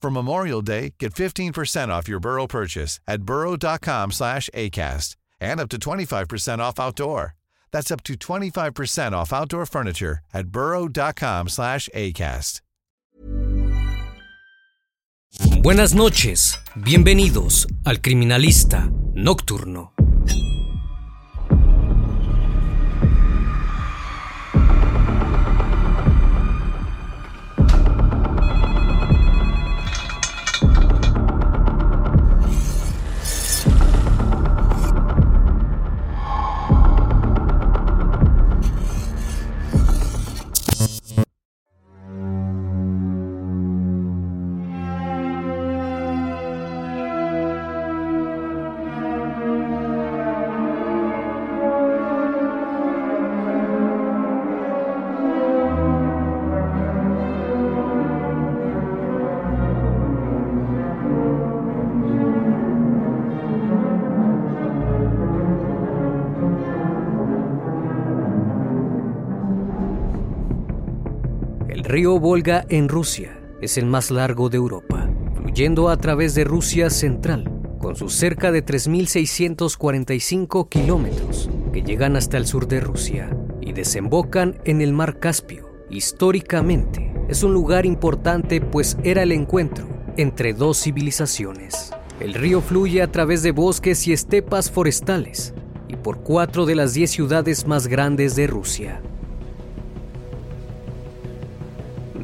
For Memorial Day, get 15% off your Burrow purchase at burrow.com slash ACAST and up to 25% off outdoor. That's up to 25% off outdoor furniture at burrow.com slash ACAST. Buenas noches, bienvenidos al Criminalista Nocturno. Río Volga en Rusia es el más largo de Europa, fluyendo a través de Rusia central, con sus cerca de 3.645 kilómetros que llegan hasta el sur de Rusia y desembocan en el mar Caspio. Históricamente, es un lugar importante pues era el encuentro entre dos civilizaciones. El río fluye a través de bosques y estepas forestales y por cuatro de las diez ciudades más grandes de Rusia.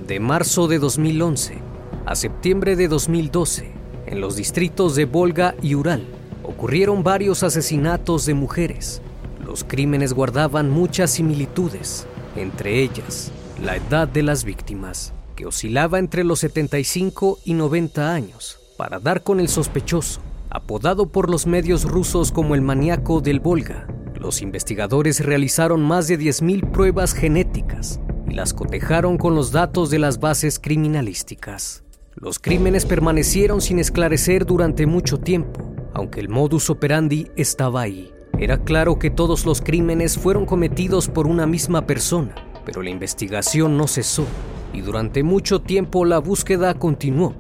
De marzo de 2011 a septiembre de 2012, en los distritos de Volga y Ural, ocurrieron varios asesinatos de mujeres. Los crímenes guardaban muchas similitudes, entre ellas la edad de las víctimas, que oscilaba entre los 75 y 90 años, para dar con el sospechoso, apodado por los medios rusos como el maníaco del Volga. Los investigadores realizaron más de 10.000 pruebas genéticas las cotejaron con los datos de las bases criminalísticas. Los crímenes permanecieron sin esclarecer durante mucho tiempo, aunque el modus operandi estaba ahí. Era claro que todos los crímenes fueron cometidos por una misma persona, pero la investigación no cesó y durante mucho tiempo la búsqueda continuó.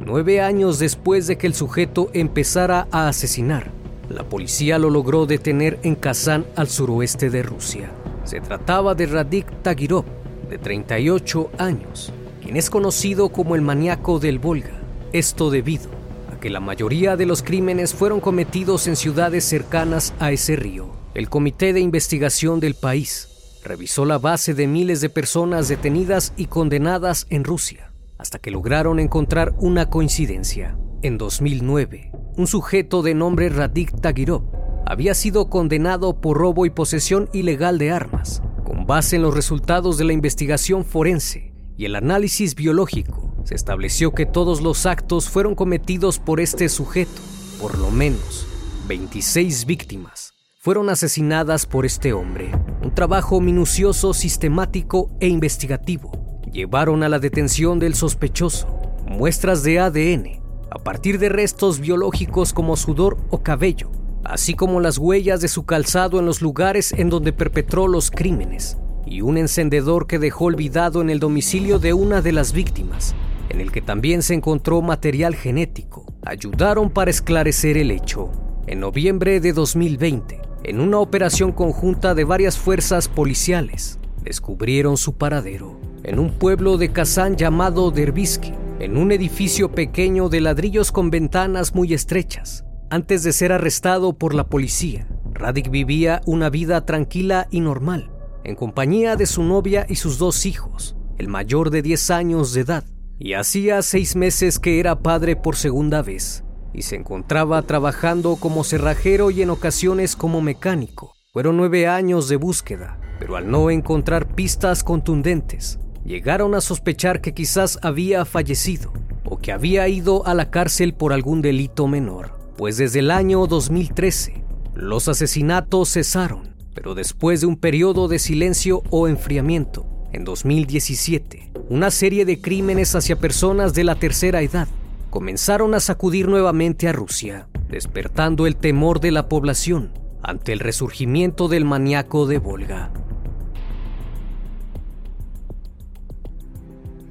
Nueve años después de que el sujeto empezara a asesinar, la policía lo logró detener en Kazán, al suroeste de Rusia. Se trataba de Radik Tagirov, de 38 años, quien es conocido como el maníaco del Volga. Esto debido a que la mayoría de los crímenes fueron cometidos en ciudades cercanas a ese río. El Comité de Investigación del país revisó la base de miles de personas detenidas y condenadas en Rusia, hasta que lograron encontrar una coincidencia. En 2009, un sujeto de nombre Radik Tagirov había sido condenado por robo y posesión ilegal de armas, base en los resultados de la investigación forense y el análisis biológico, se estableció que todos los actos fueron cometidos por este sujeto. Por lo menos 26 víctimas fueron asesinadas por este hombre. Un trabajo minucioso, sistemático e investigativo llevaron a la detención del sospechoso. Muestras de ADN a partir de restos biológicos como sudor o cabello, así como las huellas de su calzado en los lugares en donde perpetró los crímenes, y un encendedor que dejó olvidado en el domicilio de una de las víctimas, en el que también se encontró material genético, ayudaron para esclarecer el hecho. En noviembre de 2020, en una operación conjunta de varias fuerzas policiales, descubrieron su paradero en un pueblo de Kazán llamado Dervisky, en un edificio pequeño de ladrillos con ventanas muy estrechas. Antes de ser arrestado por la policía, Radik vivía una vida tranquila y normal, en compañía de su novia y sus dos hijos, el mayor de 10 años de edad, y hacía seis meses que era padre por segunda vez, y se encontraba trabajando como cerrajero y en ocasiones como mecánico. Fueron nueve años de búsqueda, pero al no encontrar pistas contundentes, llegaron a sospechar que quizás había fallecido o que había ido a la cárcel por algún delito menor, pues desde el año 2013 los asesinatos cesaron, pero después de un periodo de silencio o enfriamiento, en 2017, una serie de crímenes hacia personas de la tercera edad comenzaron a sacudir nuevamente a Rusia, despertando el temor de la población ante el resurgimiento del maníaco de Volga.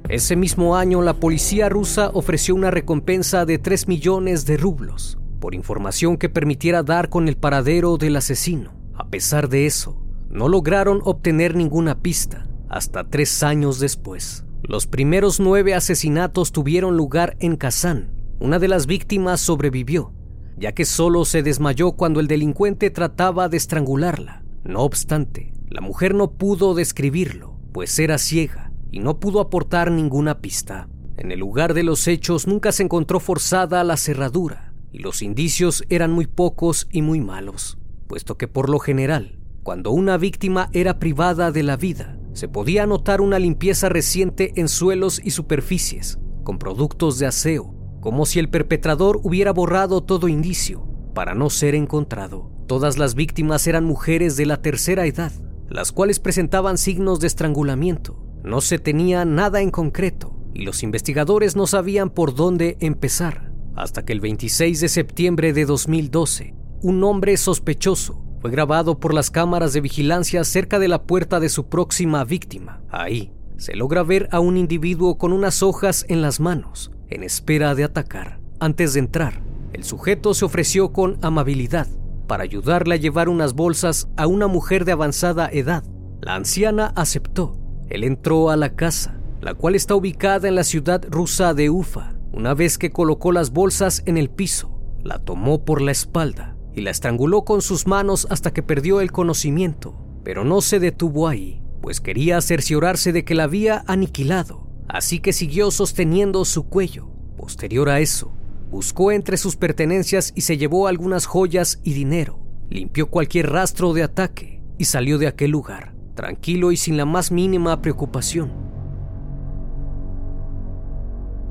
Ese mismo año, la policía rusa ofreció una recompensa de 3 millones de rublos por información que permitiera dar con el paradero del asesino. A pesar de eso, no lograron obtener ninguna pista hasta tres años después. Los primeros nueve asesinatos tuvieron lugar en Kazán. Una de las víctimas sobrevivió, ya que solo se desmayó cuando el delincuente trataba de estrangularla. No obstante, la mujer no pudo describirlo, pues era ciega y no pudo aportar ninguna pista. En el lugar de los hechos nunca se encontró forzada la cerradura y los indicios eran muy pocos y muy malos, puesto que por lo general, cuando una víctima era privada de la vida, se podía notar una limpieza reciente en suelos y superficies, con productos de aseo, como si el perpetrador hubiera borrado todo indicio para no ser encontrado. Todas las víctimas eran mujeres de la tercera edad, las cuales presentaban signos de estrangulamiento, no se tenía nada en concreto y los investigadores no sabían por dónde empezar, hasta que el 26 de septiembre de 2012, un hombre sospechoso fue grabado por las cámaras de vigilancia cerca de la puerta de su próxima víctima. Ahí se logra ver a un individuo con unas hojas en las manos, en espera de atacar. Antes de entrar, el sujeto se ofreció con amabilidad para ayudarle a llevar unas bolsas a una mujer de avanzada edad. La anciana aceptó él entró a la casa, la cual está ubicada en la ciudad rusa de Ufa. Una vez que colocó las bolsas en el piso, la tomó por la espalda y la estranguló con sus manos hasta que perdió el conocimiento. Pero no se detuvo ahí, pues quería cerciorarse de que la había aniquilado, así que siguió sosteniendo su cuello. Posterior a eso, buscó entre sus pertenencias y se llevó algunas joyas y dinero, limpió cualquier rastro de ataque y salió de aquel lugar tranquilo y sin la más mínima preocupación.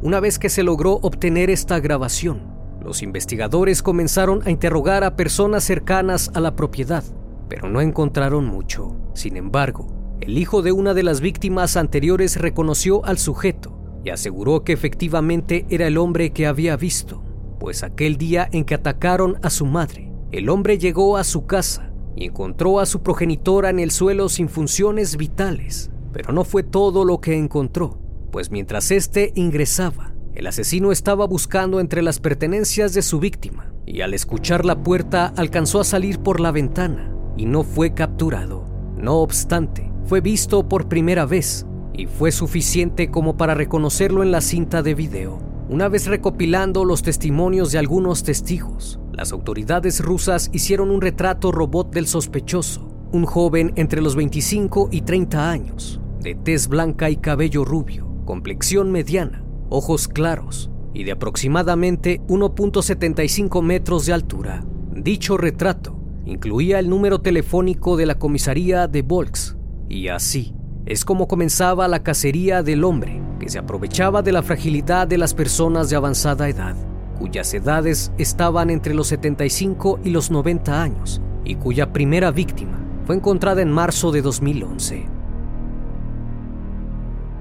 Una vez que se logró obtener esta grabación, los investigadores comenzaron a interrogar a personas cercanas a la propiedad, pero no encontraron mucho. Sin embargo, el hijo de una de las víctimas anteriores reconoció al sujeto y aseguró que efectivamente era el hombre que había visto, pues aquel día en que atacaron a su madre, el hombre llegó a su casa y encontró a su progenitora en el suelo sin funciones vitales. Pero no fue todo lo que encontró, pues mientras éste ingresaba, el asesino estaba buscando entre las pertenencias de su víctima y al escuchar la puerta alcanzó a salir por la ventana y no fue capturado. No obstante, fue visto por primera vez y fue suficiente como para reconocerlo en la cinta de video. Una vez recopilando los testimonios de algunos testigos, las autoridades rusas hicieron un retrato robot del sospechoso, un joven entre los 25 y 30 años, de tez blanca y cabello rubio, complexión mediana, ojos claros y de aproximadamente 1.75 metros de altura. Dicho retrato incluía el número telefónico de la comisaría de Volks y así es como comenzaba la cacería del hombre que se aprovechaba de la fragilidad de las personas de avanzada edad cuyas edades estaban entre los 75 y los 90 años y cuya primera víctima fue encontrada en marzo de 2011.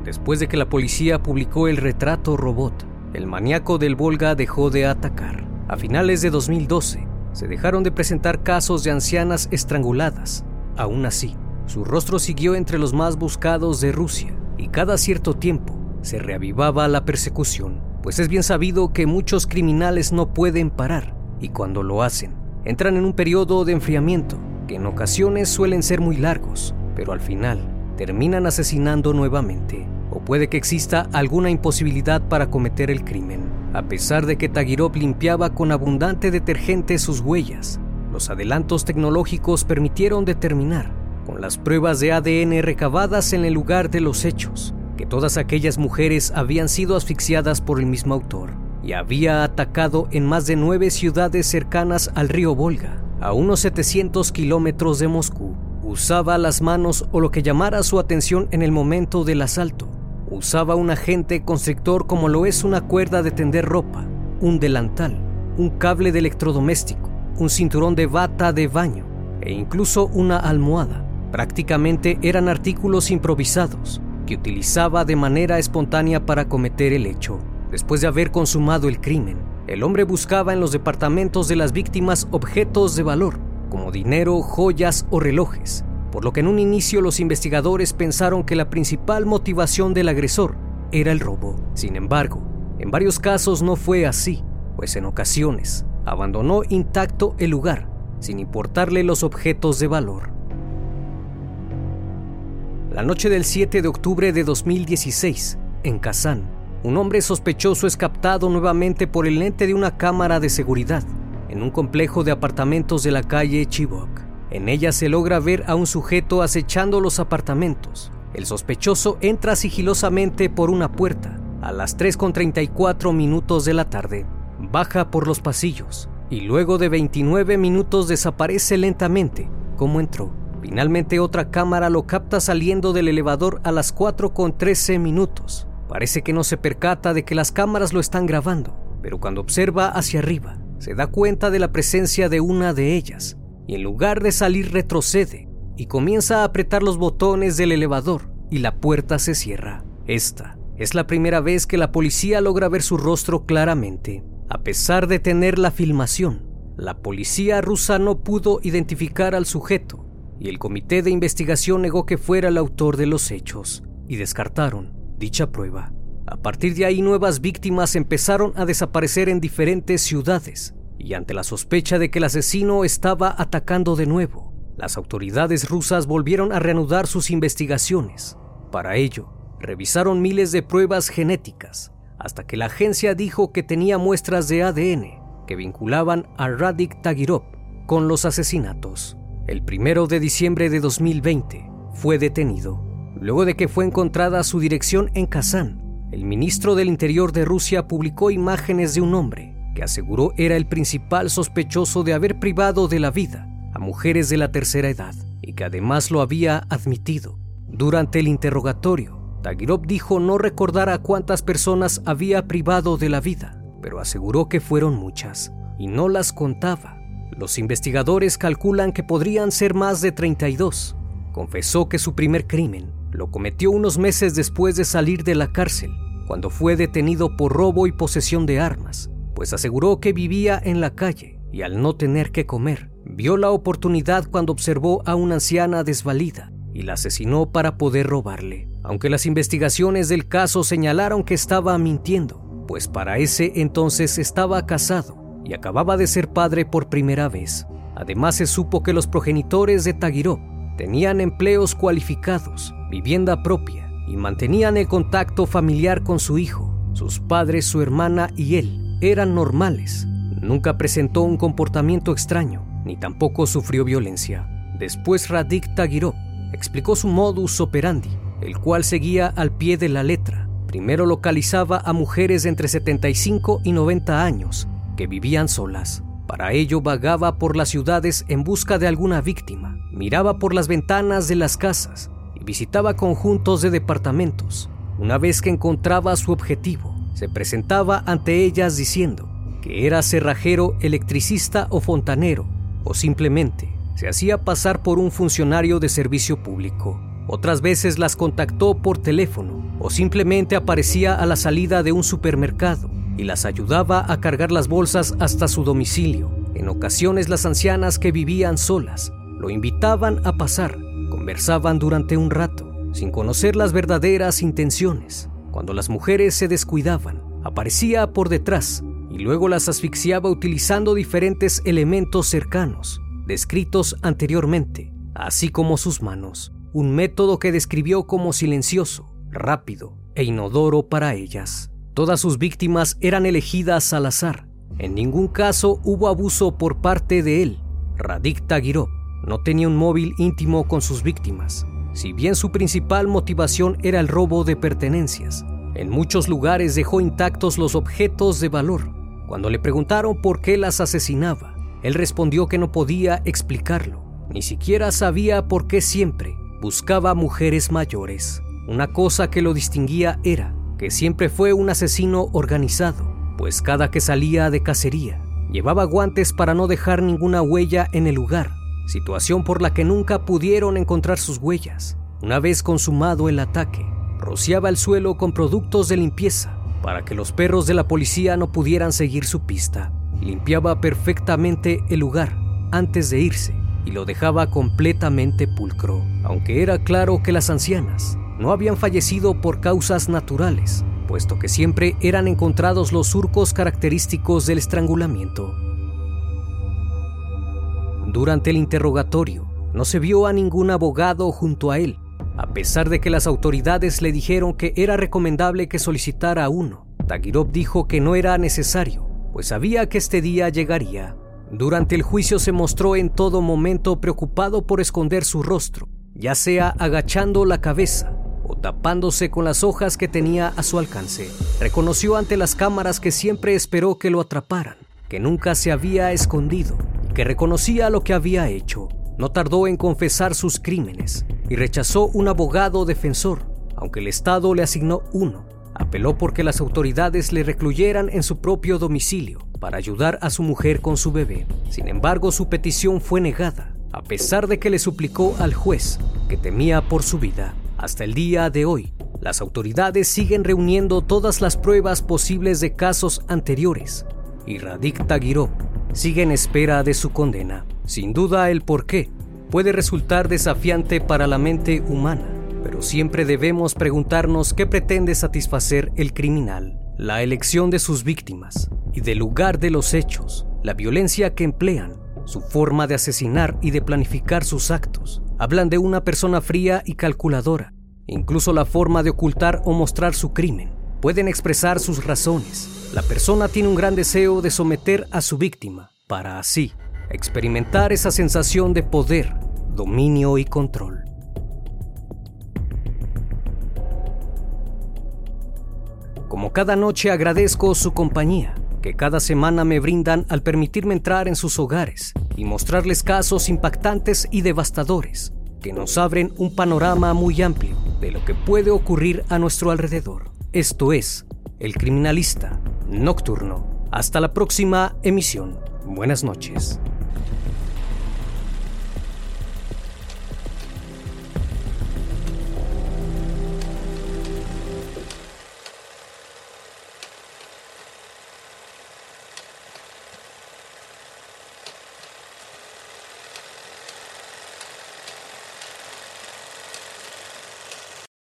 Después de que la policía publicó el retrato robot, el maníaco del Volga dejó de atacar. A finales de 2012, se dejaron de presentar casos de ancianas estranguladas. Aún así, su rostro siguió entre los más buscados de Rusia y cada cierto tiempo se reavivaba la persecución, pues es bien sabido que muchos criminales no pueden parar y cuando lo hacen, entran en un periodo de enfriamiento que en ocasiones suelen ser muy largos, pero al final terminan asesinando nuevamente. O puede que exista alguna imposibilidad para cometer el crimen. A pesar de que Tagirov limpiaba con abundante detergente sus huellas, los adelantos tecnológicos permitieron determinar, con las pruebas de ADN recabadas en el lugar de los hechos, que todas aquellas mujeres habían sido asfixiadas por el mismo autor y había atacado en más de nueve ciudades cercanas al río Volga, a unos 700 kilómetros de Moscú. Usaba las manos o lo que llamara su atención en el momento del asalto. Usaba un agente constrictor como lo es una cuerda de tender ropa, un delantal, un cable de electrodoméstico, un cinturón de bata de baño e incluso una almohada. Prácticamente eran artículos improvisados que utilizaba de manera espontánea para cometer el hecho. Después de haber consumado el crimen, el hombre buscaba en los departamentos de las víctimas objetos de valor, como dinero, joyas o relojes, por lo que en un inicio los investigadores pensaron que la principal motivación del agresor era el robo. Sin embargo, en varios casos no fue así, pues en ocasiones abandonó intacto el lugar, sin importarle los objetos de valor. La noche del 7 de octubre de 2016, en Kazán, un hombre sospechoso es captado nuevamente por el lente de una cámara de seguridad en un complejo de apartamentos de la calle Chibok. En ella se logra ver a un sujeto acechando los apartamentos. El sospechoso entra sigilosamente por una puerta a las 3.34 minutos de la tarde, baja por los pasillos y luego de 29 minutos desaparece lentamente como entró. Finalmente otra cámara lo capta saliendo del elevador a las 4.13 minutos. Parece que no se percata de que las cámaras lo están grabando, pero cuando observa hacia arriba, se da cuenta de la presencia de una de ellas, y en lugar de salir retrocede y comienza a apretar los botones del elevador y la puerta se cierra. Esta es la primera vez que la policía logra ver su rostro claramente. A pesar de tener la filmación, la policía rusa no pudo identificar al sujeto y el comité de investigación negó que fuera el autor de los hechos y descartaron dicha prueba. A partir de ahí nuevas víctimas empezaron a desaparecer en diferentes ciudades y ante la sospecha de que el asesino estaba atacando de nuevo, las autoridades rusas volvieron a reanudar sus investigaciones. Para ello, revisaron miles de pruebas genéticas hasta que la agencia dijo que tenía muestras de ADN que vinculaban a Radik Tagirov con los asesinatos. El primero de diciembre de 2020 fue detenido Luego de que fue encontrada su dirección en Kazán, el ministro del Interior de Rusia publicó imágenes de un hombre que aseguró era el principal sospechoso de haber privado de la vida a mujeres de la tercera edad y que además lo había admitido. Durante el interrogatorio, Tagirov dijo no recordar a cuántas personas había privado de la vida, pero aseguró que fueron muchas y no las contaba. Los investigadores calculan que podrían ser más de 32. Confesó que su primer crimen lo cometió unos meses después de salir de la cárcel, cuando fue detenido por robo y posesión de armas, pues aseguró que vivía en la calle y al no tener que comer, vio la oportunidad cuando observó a una anciana desvalida y la asesinó para poder robarle, aunque las investigaciones del caso señalaron que estaba mintiendo, pues para ese entonces estaba casado y acababa de ser padre por primera vez. Además se supo que los progenitores de Tagirov tenían empleos cualificados vivienda propia y mantenían el contacto familiar con su hijo. Sus padres, su hermana y él eran normales. Nunca presentó un comportamiento extraño, ni tampoco sufrió violencia. Después Radik Tagirov explicó su modus operandi, el cual seguía al pie de la letra. Primero localizaba a mujeres entre 75 y 90 años que vivían solas. Para ello vagaba por las ciudades en busca de alguna víctima. Miraba por las ventanas de las casas visitaba conjuntos de departamentos. Una vez que encontraba su objetivo, se presentaba ante ellas diciendo que era cerrajero, electricista o fontanero, o simplemente se hacía pasar por un funcionario de servicio público. Otras veces las contactó por teléfono o simplemente aparecía a la salida de un supermercado y las ayudaba a cargar las bolsas hasta su domicilio. En ocasiones las ancianas que vivían solas lo invitaban a pasar conversaban durante un rato, sin conocer las verdaderas intenciones. Cuando las mujeres se descuidaban, aparecía por detrás y luego las asfixiaba utilizando diferentes elementos cercanos, descritos anteriormente, así como sus manos, un método que describió como silencioso, rápido e inodoro para ellas. Todas sus víctimas eran elegidas al azar. En ningún caso hubo abuso por parte de él. Radik Tagirov no tenía un móvil íntimo con sus víctimas, si bien su principal motivación era el robo de pertenencias. En muchos lugares dejó intactos los objetos de valor. Cuando le preguntaron por qué las asesinaba, él respondió que no podía explicarlo. Ni siquiera sabía por qué siempre buscaba mujeres mayores. Una cosa que lo distinguía era que siempre fue un asesino organizado, pues cada que salía de cacería llevaba guantes para no dejar ninguna huella en el lugar, situación por la que nunca pudieron encontrar sus huellas. Una vez consumado el ataque, rociaba el suelo con productos de limpieza para que los perros de la policía no pudieran seguir su pista. Limpiaba perfectamente el lugar antes de irse y lo dejaba completamente pulcro, aunque era claro que las ancianas no habían fallecido por causas naturales, puesto que siempre eran encontrados los surcos característicos del estrangulamiento. Durante el interrogatorio, no se vio a ningún abogado junto a él, a pesar de que las autoridades le dijeron que era recomendable que solicitara uno. Tagirov dijo que no era necesario, pues sabía que este día llegaría. Durante el juicio se mostró en todo momento preocupado por esconder su rostro, ya sea agachando la cabeza o tapándose con las hojas que tenía a su alcance. Reconoció ante las cámaras que siempre esperó que lo atraparan, que nunca se había escondido y que reconocía lo que había hecho. No tardó en confesar sus crímenes y rechazó un abogado defensor, aunque el Estado le asignó uno. Apeló porque las autoridades le recluyeran en su propio domicilio para ayudar a su mujer con su bebé. Sin embargo, su petición fue negada, a pesar de que le suplicó al juez que temía por su vida. Hasta el día de hoy, las autoridades siguen reuniendo todas las pruebas posibles de casos anteriores y Radik Tagirov sigue en espera de su condena. Sin duda el porqué puede resultar desafiante para la mente humana, pero siempre debemos preguntarnos qué pretende satisfacer el criminal, la elección de sus víctimas y del lugar de los hechos, la violencia que emplean, su forma de asesinar y de planificar sus actos, hablan de una persona fría y calculadora. Incluso la forma de ocultar o mostrar su crimen pueden expresar sus razones. La persona tiene un gran deseo de someter a su víctima para así experimentar esa sensación de poder, dominio y control. Como cada noche agradezco su compañía, que cada semana me brindan al permitirme entrar en sus hogares y mostrarles casos impactantes y devastadores que nos abren un panorama muy amplio de lo que puede ocurrir a nuestro alrededor. Esto es El Criminalista Nocturno. Hasta la próxima emisión. Buenas noches.